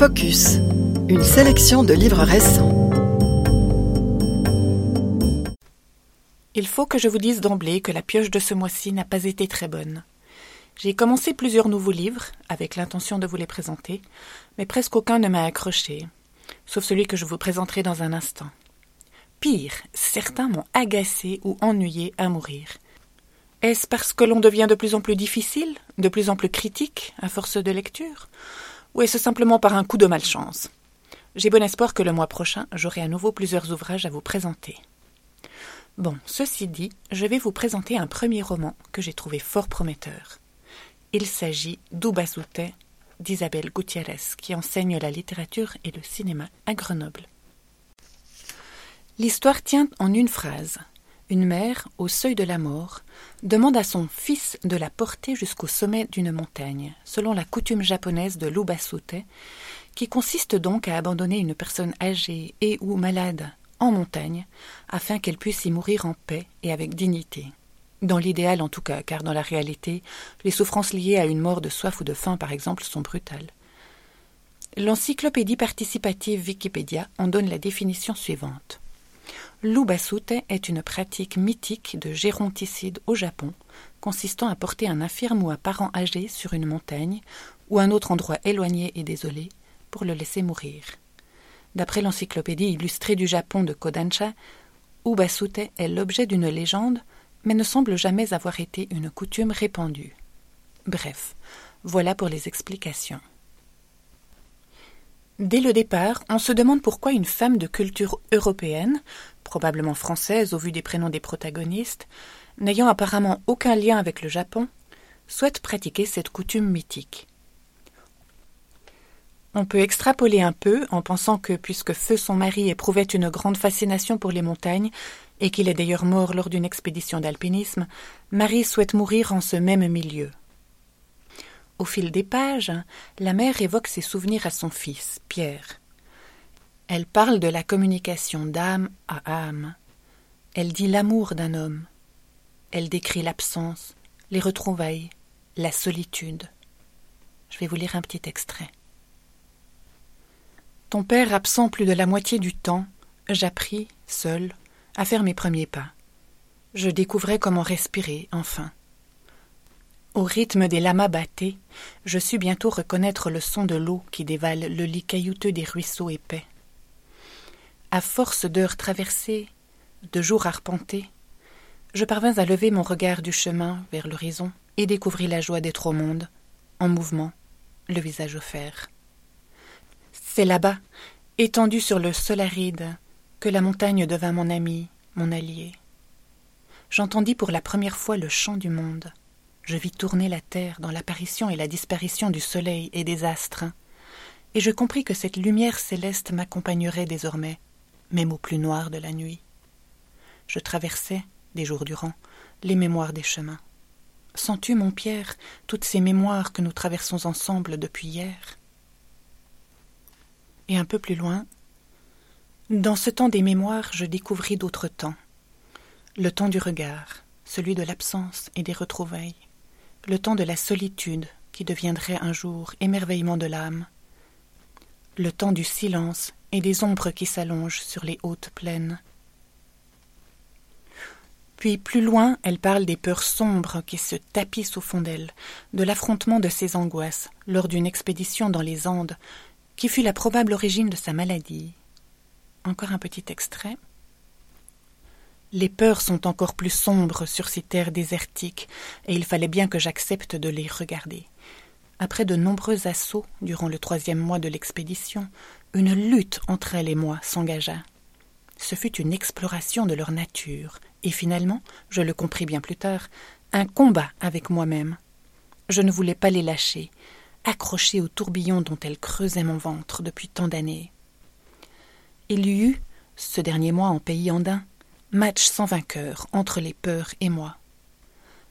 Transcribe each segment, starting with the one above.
Focus, une sélection de livres récents. Il faut que je vous dise d'emblée que la pioche de ce mois-ci n'a pas été très bonne. J'ai commencé plusieurs nouveaux livres, avec l'intention de vous les présenter, mais presque aucun ne m'a accroché, sauf celui que je vous présenterai dans un instant. Pire, certains m'ont agacé ou ennuyé à mourir. Est-ce parce que l'on devient de plus en plus difficile, de plus en plus critique, à force de lecture? Ou est-ce simplement par un coup de malchance? J'ai bon espoir que le mois prochain, j'aurai à nouveau plusieurs ouvrages à vous présenter. Bon, ceci dit, je vais vous présenter un premier roman que j'ai trouvé fort prometteur. Il s'agit d'Ubasute d'Isabelle Gutiérrez, qui enseigne la littérature et le cinéma à Grenoble. L'histoire tient en une phrase. Une mère, au seuil de la mort, demande à son fils de la porter jusqu'au sommet d'une montagne, selon la coutume japonaise de l'Ubasute, qui consiste donc à abandonner une personne âgée et ou malade en montagne, afin qu'elle puisse y mourir en paix et avec dignité. Dans l'idéal en tout cas, car dans la réalité, les souffrances liées à une mort de soif ou de faim, par exemple, sont brutales. L'encyclopédie participative Wikipédia en donne la définition suivante. L'ubasute est une pratique mythique de géronticide au Japon, consistant à porter un infirme ou un parent âgé sur une montagne ou un autre endroit éloigné et désolé pour le laisser mourir. D'après l'encyclopédie illustrée du Japon de Kodansha, Ubasute est l'objet d'une légende mais ne semble jamais avoir été une coutume répandue. Bref, voilà pour les explications. Dès le départ, on se demande pourquoi une femme de culture européenne, probablement française au vu des prénoms des protagonistes, n'ayant apparemment aucun lien avec le Japon, souhaite pratiquer cette coutume mythique. On peut extrapoler un peu en pensant que, puisque Feu son mari éprouvait une grande fascination pour les montagnes, et qu'il est d'ailleurs mort lors d'une expédition d'alpinisme, Marie souhaite mourir en ce même milieu. Au fil des pages, la mère évoque ses souvenirs à son fils, Pierre. Elle parle de la communication d'âme à âme. Elle dit l'amour d'un homme. Elle décrit l'absence, les retrouvailles, la solitude. Je vais vous lire un petit extrait. Ton père absent plus de la moitié du temps, j'appris, seul, à faire mes premiers pas. Je découvrais comment respirer, enfin. Au rythme des lamas battés, je sus bientôt reconnaître le son de l'eau qui dévale le lit caillouteux des ruisseaux épais. À force d'heures traversées, de jours arpentés, je parvins à lever mon regard du chemin vers l'horizon et découvris la joie d'être au monde, en mouvement, le visage offert. C'est là-bas, étendu sur le sol aride, que la montagne devint mon ami, mon allié. J'entendis pour la première fois le chant du monde. Je vis tourner la terre dans l'apparition et la disparition du soleil et des astres, et je compris que cette lumière céleste m'accompagnerait désormais, même au plus noir de la nuit. Je traversais, des jours durant, les mémoires des chemins. Sens-tu, mon Pierre, toutes ces mémoires que nous traversons ensemble depuis hier? Et un peu plus loin, dans ce temps des mémoires, je découvris d'autres temps. Le temps du regard, celui de l'absence et des retrouvailles, le temps de la solitude qui deviendrait un jour émerveillement de l'âme, le temps du silence et des ombres qui s'allongent sur les hautes plaines. Puis plus loin, elle parle des peurs sombres qui se tapissent au fond d'elle, de l'affrontement de ses angoisses lors d'une expédition dans les Andes, qui fut la probable origine de sa maladie. Encore un petit extrait. Les peurs sont encore plus sombres sur ces terres désertiques, et il fallait bien que j'accepte de les regarder. Après de nombreux assauts durant le troisième mois de l'expédition, une lutte entre elle et moi s'engagea. Ce fut une exploration de leur nature, et finalement, je le compris bien plus tard, un combat avec moi-même. Je ne voulais pas les lâcher, accrochés au tourbillon dont elles creusaient mon ventre depuis tant d'années. Il y eut, ce dernier mois en pays andin, match sans vainqueur entre les peurs et moi.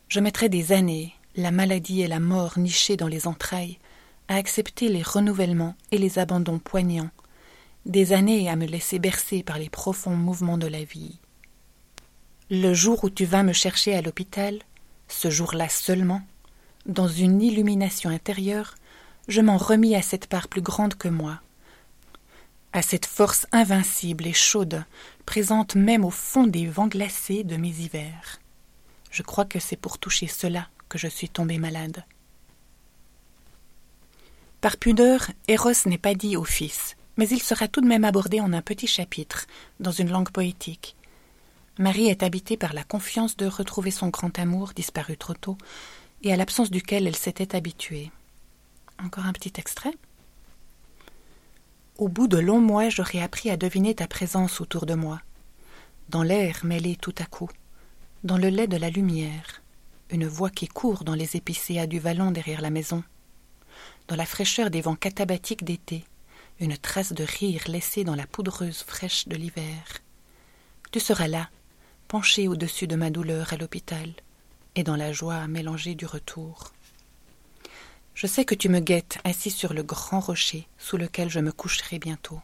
Je mettrais des années, la maladie et la mort nichées dans les entrailles, à accepter les renouvellements et les abandons poignants, des années à me laisser bercer par les profonds mouvements de la vie. Le jour où tu vins me chercher à l'hôpital, ce jour-là seulement, dans une illumination intérieure, je m'en remis à cette part plus grande que moi, à cette force invincible et chaude, présente même au fond des vents glacés de mes hivers. Je crois que c'est pour toucher cela que je suis tombé malade. Par pudeur, Eros n'est pas dit au fils, mais il sera tout de même abordé en un petit chapitre, dans une langue poétique. Marie est habitée par la confiance de retrouver son grand amour disparu trop tôt, et à l'absence duquel elle s'était habituée. Encore un petit extrait? Au bout de longs mois, j'aurais appris à deviner ta présence autour de moi, dans l'air mêlé tout à coup, dans le lait de la lumière, une voix qui court dans les épicéas du vallon derrière la maison, dans la fraîcheur des vents catabatiques d'été, une trace de rire laissée dans la poudreuse fraîche de l'hiver. Tu seras là, penché au-dessus de ma douleur à l'hôpital, et dans la joie mélangée du retour. Je sais que tu me guettes assis sur le grand rocher sous lequel je me coucherai bientôt,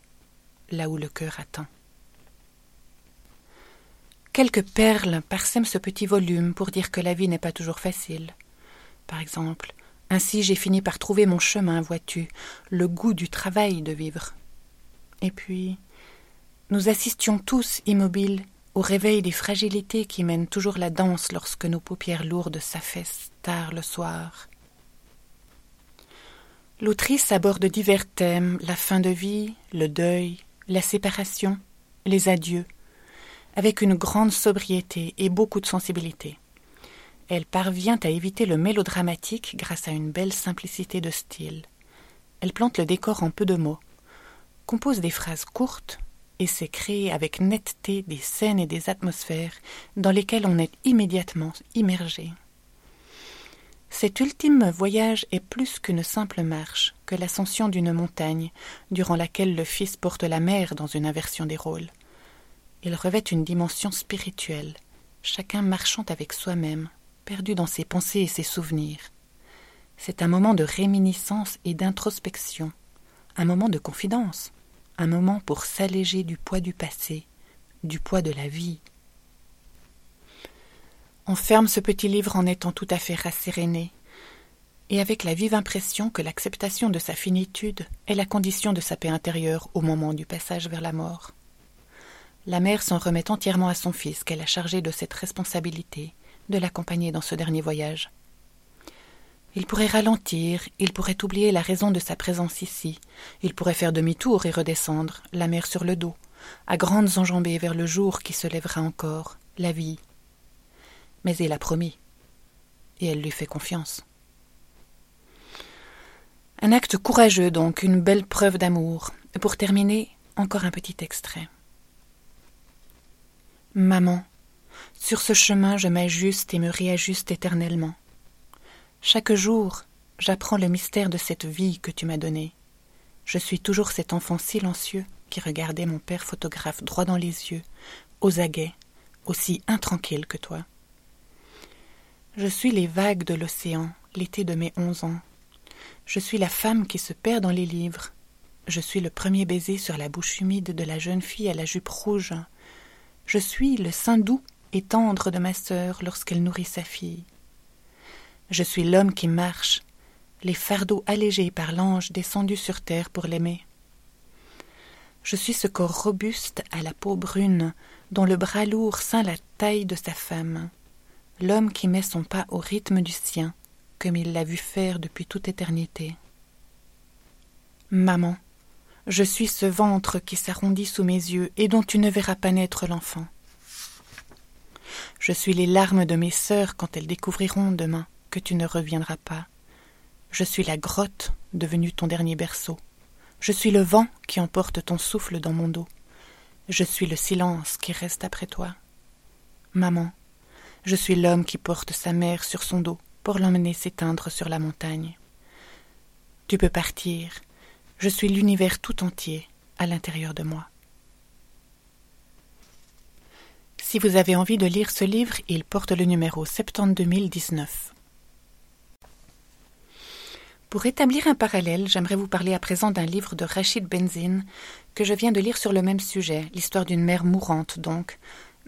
là où le cœur attend. Quelques perles parsèment ce petit volume pour dire que la vie n'est pas toujours facile. Par exemple, ainsi j'ai fini par trouver mon chemin, vois-tu, le goût du travail de vivre. Et puis, nous assistions tous, immobiles, au réveil des fragilités qui mènent toujours la danse lorsque nos paupières lourdes s'affaissent tard le soir. L'autrice aborde divers thèmes, la fin de vie, le deuil, la séparation, les adieux, avec une grande sobriété et beaucoup de sensibilité. Elle parvient à éviter le mélodramatique grâce à une belle simplicité de style. Elle plante le décor en peu de mots, compose des phrases courtes et sait créer avec netteté des scènes et des atmosphères dans lesquelles on est immédiatement immergé. Cet ultime voyage est plus qu'une simple marche, que l'ascension d'une montagne, durant laquelle le Fils porte la mère dans une inversion des rôles. Il revêt une dimension spirituelle, chacun marchant avec soi-même, perdu dans ses pensées et ses souvenirs. C'est un moment de réminiscence et d'introspection, un moment de confidence, un moment pour s'alléger du poids du passé, du poids de la vie. On ferme ce petit livre en étant tout à fait rasséréné, et avec la vive impression que l'acceptation de sa finitude est la condition de sa paix intérieure au moment du passage vers la mort. La mère s'en remet entièrement à son fils qu'elle a chargé de cette responsabilité, de l'accompagner dans ce dernier voyage. Il pourrait ralentir, il pourrait oublier la raison de sa présence ici, il pourrait faire demi-tour et redescendre, la mer sur le dos, à grandes enjambées vers le jour qui se lèvera encore, la vie, mais il a promis, et elle lui fait confiance. Un acte courageux donc, une belle preuve d'amour. Pour terminer, encore un petit extrait. Maman, sur ce chemin je m'ajuste et me réajuste éternellement. Chaque jour, j'apprends le mystère de cette vie que tu m'as donnée. Je suis toujours cet enfant silencieux qui regardait mon père photographe droit dans les yeux, aux aguets, aussi intranquille que toi. Je suis les vagues de l'océan, l'été de mes onze ans. Je suis la femme qui se perd dans les livres. Je suis le premier baiser sur la bouche humide de la jeune fille à la jupe rouge. Je suis le sein doux et tendre de ma sœur lorsqu'elle nourrit sa fille. Je suis l'homme qui marche, les fardeaux allégés par l'ange descendu sur terre pour l'aimer. Je suis ce corps robuste à la peau brune, dont le bras lourd ceint la taille de sa femme l'homme qui met son pas au rythme du sien, comme il l'a vu faire depuis toute éternité. Maman, je suis ce ventre qui s'arrondit sous mes yeux et dont tu ne verras pas naître l'enfant. Je suis les larmes de mes sœurs quand elles découvriront demain que tu ne reviendras pas. Je suis la grotte devenue ton dernier berceau. Je suis le vent qui emporte ton souffle dans mon dos. Je suis le silence qui reste après toi. Maman, je suis l'homme qui porte sa mère sur son dos pour l'emmener s'éteindre sur la montagne. Tu peux partir, je suis l'univers tout entier à l'intérieur de moi. Si vous avez envie de lire ce livre, il porte le numéro 72019. Pour établir un parallèle, j'aimerais vous parler à présent d'un livre de Rachid Benzine que je viens de lire sur le même sujet, l'histoire d'une mère mourante donc,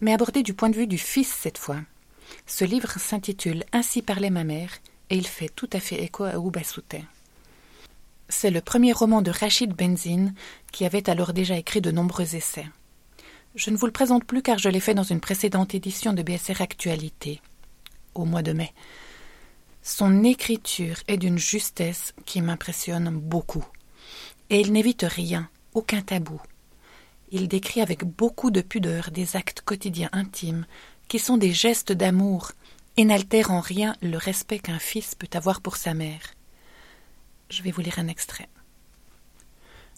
mais abordée du point de vue du fils cette fois. Ce livre s'intitule Ainsi parlait ma mère et il fait tout à fait écho à Oubasouté. C'est le premier roman de Rachid Benzine, qui avait alors déjà écrit de nombreux essais. Je ne vous le présente plus car je l'ai fait dans une précédente édition de BSR Actualité, au mois de mai. Son écriture est d'une justesse qui m'impressionne beaucoup. Et il n'évite rien, aucun tabou. Il décrit avec beaucoup de pudeur des actes quotidiens intimes, qui sont des gestes d'amour, et n'altèrent en rien le respect qu'un fils peut avoir pour sa mère. Je vais vous lire un extrait.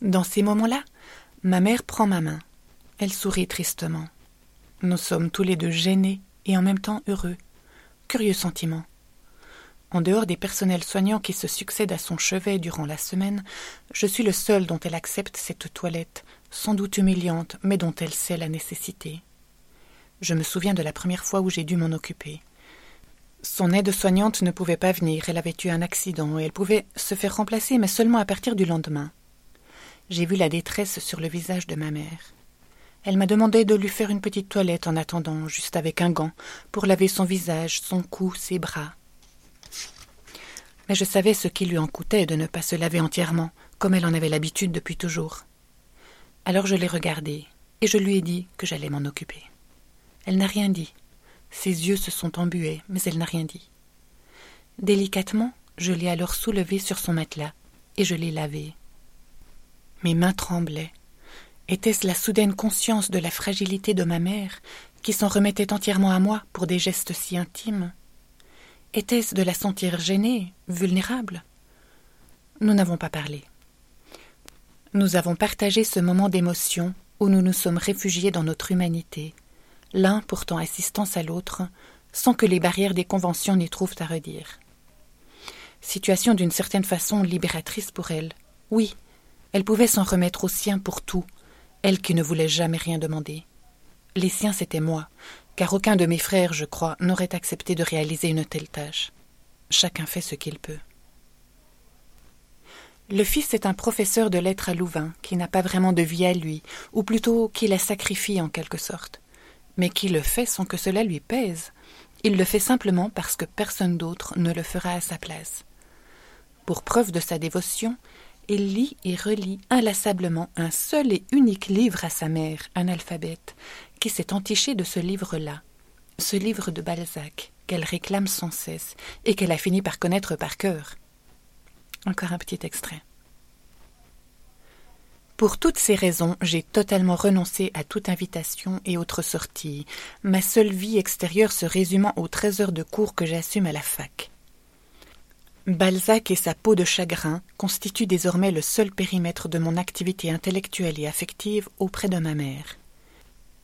Dans ces moments-là, ma mère prend ma main. Elle sourit tristement. Nous sommes tous les deux gênés et en même temps heureux. Curieux sentiment. En dehors des personnels soignants qui se succèdent à son chevet durant la semaine, je suis le seul dont elle accepte cette toilette, sans doute humiliante, mais dont elle sait la nécessité. Je me souviens de la première fois où j'ai dû m'en occuper. Son aide-soignante ne pouvait pas venir, elle avait eu un accident et elle pouvait se faire remplacer, mais seulement à partir du lendemain. J'ai vu la détresse sur le visage de ma mère. Elle m'a demandé de lui faire une petite toilette en attendant, juste avec un gant, pour laver son visage, son cou, ses bras. Mais je savais ce qui lui en coûtait de ne pas se laver entièrement, comme elle en avait l'habitude depuis toujours. Alors je l'ai regardée, et je lui ai dit que j'allais m'en occuper. Elle n'a rien dit. Ses yeux se sont embués, mais elle n'a rien dit. Délicatement, je l'ai alors soulevée sur son matelas, et je l'ai lavée. Mes mains tremblaient. Était-ce la soudaine conscience de la fragilité de ma mère qui s'en remettait entièrement à moi pour des gestes si intimes? Était-ce de la sentir gênée, vulnérable? Nous n'avons pas parlé. Nous avons partagé ce moment d'émotion où nous nous sommes réfugiés dans notre humanité, l'un portant assistance à l'autre, sans que les barrières des conventions n'y trouvent à redire. Situation d'une certaine façon libératrice pour elle. Oui, elle pouvait s'en remettre aux siens pour tout, elle qui ne voulait jamais rien demander. Les siens, c'était moi, car aucun de mes frères, je crois, n'aurait accepté de réaliser une telle tâche. Chacun fait ce qu'il peut. Le fils est un professeur de lettres à Louvain, qui n'a pas vraiment de vie à lui, ou plutôt qui la sacrifie en quelque sorte, mais qui le fait sans que cela lui pèse. Il le fait simplement parce que personne d'autre ne le fera à sa place. Pour preuve de sa dévotion, il lit et relit inlassablement un seul et unique livre à sa mère, analphabète, qui s'est entichée de ce livre-là, ce livre de Balzac, qu'elle réclame sans cesse et qu'elle a fini par connaître par cœur. Encore un petit extrait. Pour toutes ces raisons, j'ai totalement renoncé à toute invitation et autre sortie, ma seule vie extérieure se résumant aux treize heures de cours que j'assume à la fac. Balzac et sa peau de chagrin constituent désormais le seul périmètre de mon activité intellectuelle et affective auprès de ma mère.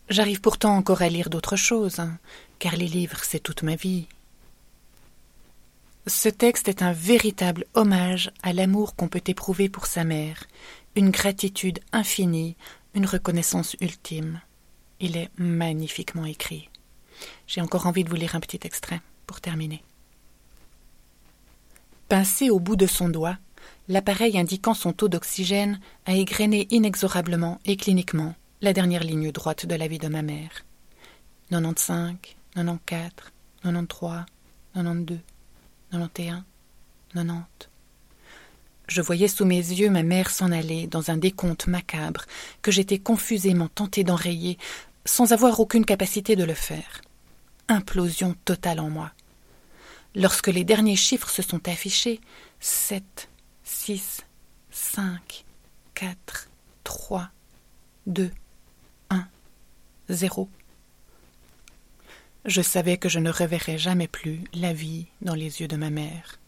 J'arrive pourtant encore à lire d'autres choses, hein, car les livres, c'est toute ma vie. Ce texte est un véritable hommage à l'amour qu'on peut éprouver pour sa mère, une gratitude infinie, une reconnaissance ultime. Il est magnifiquement écrit. J'ai encore envie de vous lire un petit extrait pour terminer. Pincé au bout de son doigt, l'appareil indiquant son taux d'oxygène a égrené inexorablement et cliniquement la dernière ligne droite de la vie de ma mère. 95, 94, 93, 92, 91, 90. Je voyais sous mes yeux ma mère s'en aller dans un décompte macabre que j'étais confusément tenté d'enrayer sans avoir aucune capacité de le faire. Implosion totale en moi. Lorsque les derniers chiffres se sont affichés, sept, six, cinq, quatre, trois, deux, un, zéro. Je savais que je ne reverrais jamais plus la vie dans les yeux de ma mère.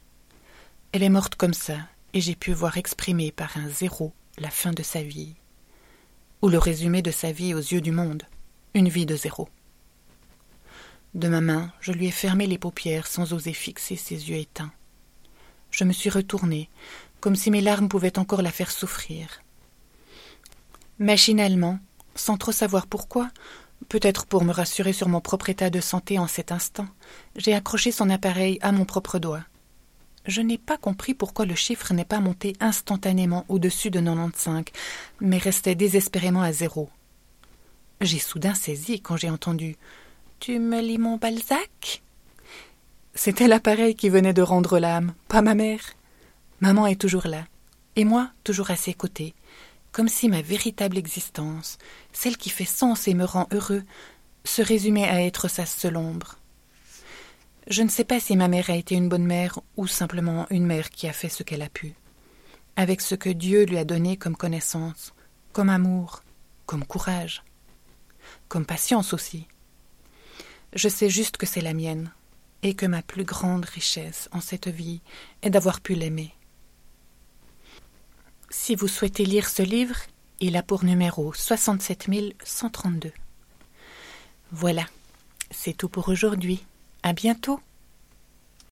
Elle est morte comme ça, et j'ai pu voir exprimer par un zéro la fin de sa vie, ou le résumé de sa vie aux yeux du monde, une vie de zéro. De ma main, je lui ai fermé les paupières sans oser fixer ses yeux éteints. Je me suis retournée, comme si mes larmes pouvaient encore la faire souffrir. Machinalement, sans trop savoir pourquoi, peut-être pour me rassurer sur mon propre état de santé en cet instant, j'ai accroché son appareil à mon propre doigt. Je n'ai pas compris pourquoi le chiffre n'est pas monté instantanément au-dessus de 95, mais restait désespérément à zéro. J'ai soudain saisi quand j'ai entendu tu me lis mon Balzac? C'était l'appareil qui venait de rendre l'âme, pas ma mère. Maman est toujours là, et moi toujours à ses côtés, comme si ma véritable existence, celle qui fait sens et me rend heureux, se résumait à être sa seule ombre. Je ne sais pas si ma mère a été une bonne mère ou simplement une mère qui a fait ce qu'elle a pu, avec ce que Dieu lui a donné comme connaissance, comme amour, comme courage, comme patience aussi. Je sais juste que c'est la mienne, et que ma plus grande richesse en cette vie est d'avoir pu l'aimer. Si vous souhaitez lire ce livre, il a pour numéro 67132. Voilà, c'est tout pour aujourd'hui. À bientôt.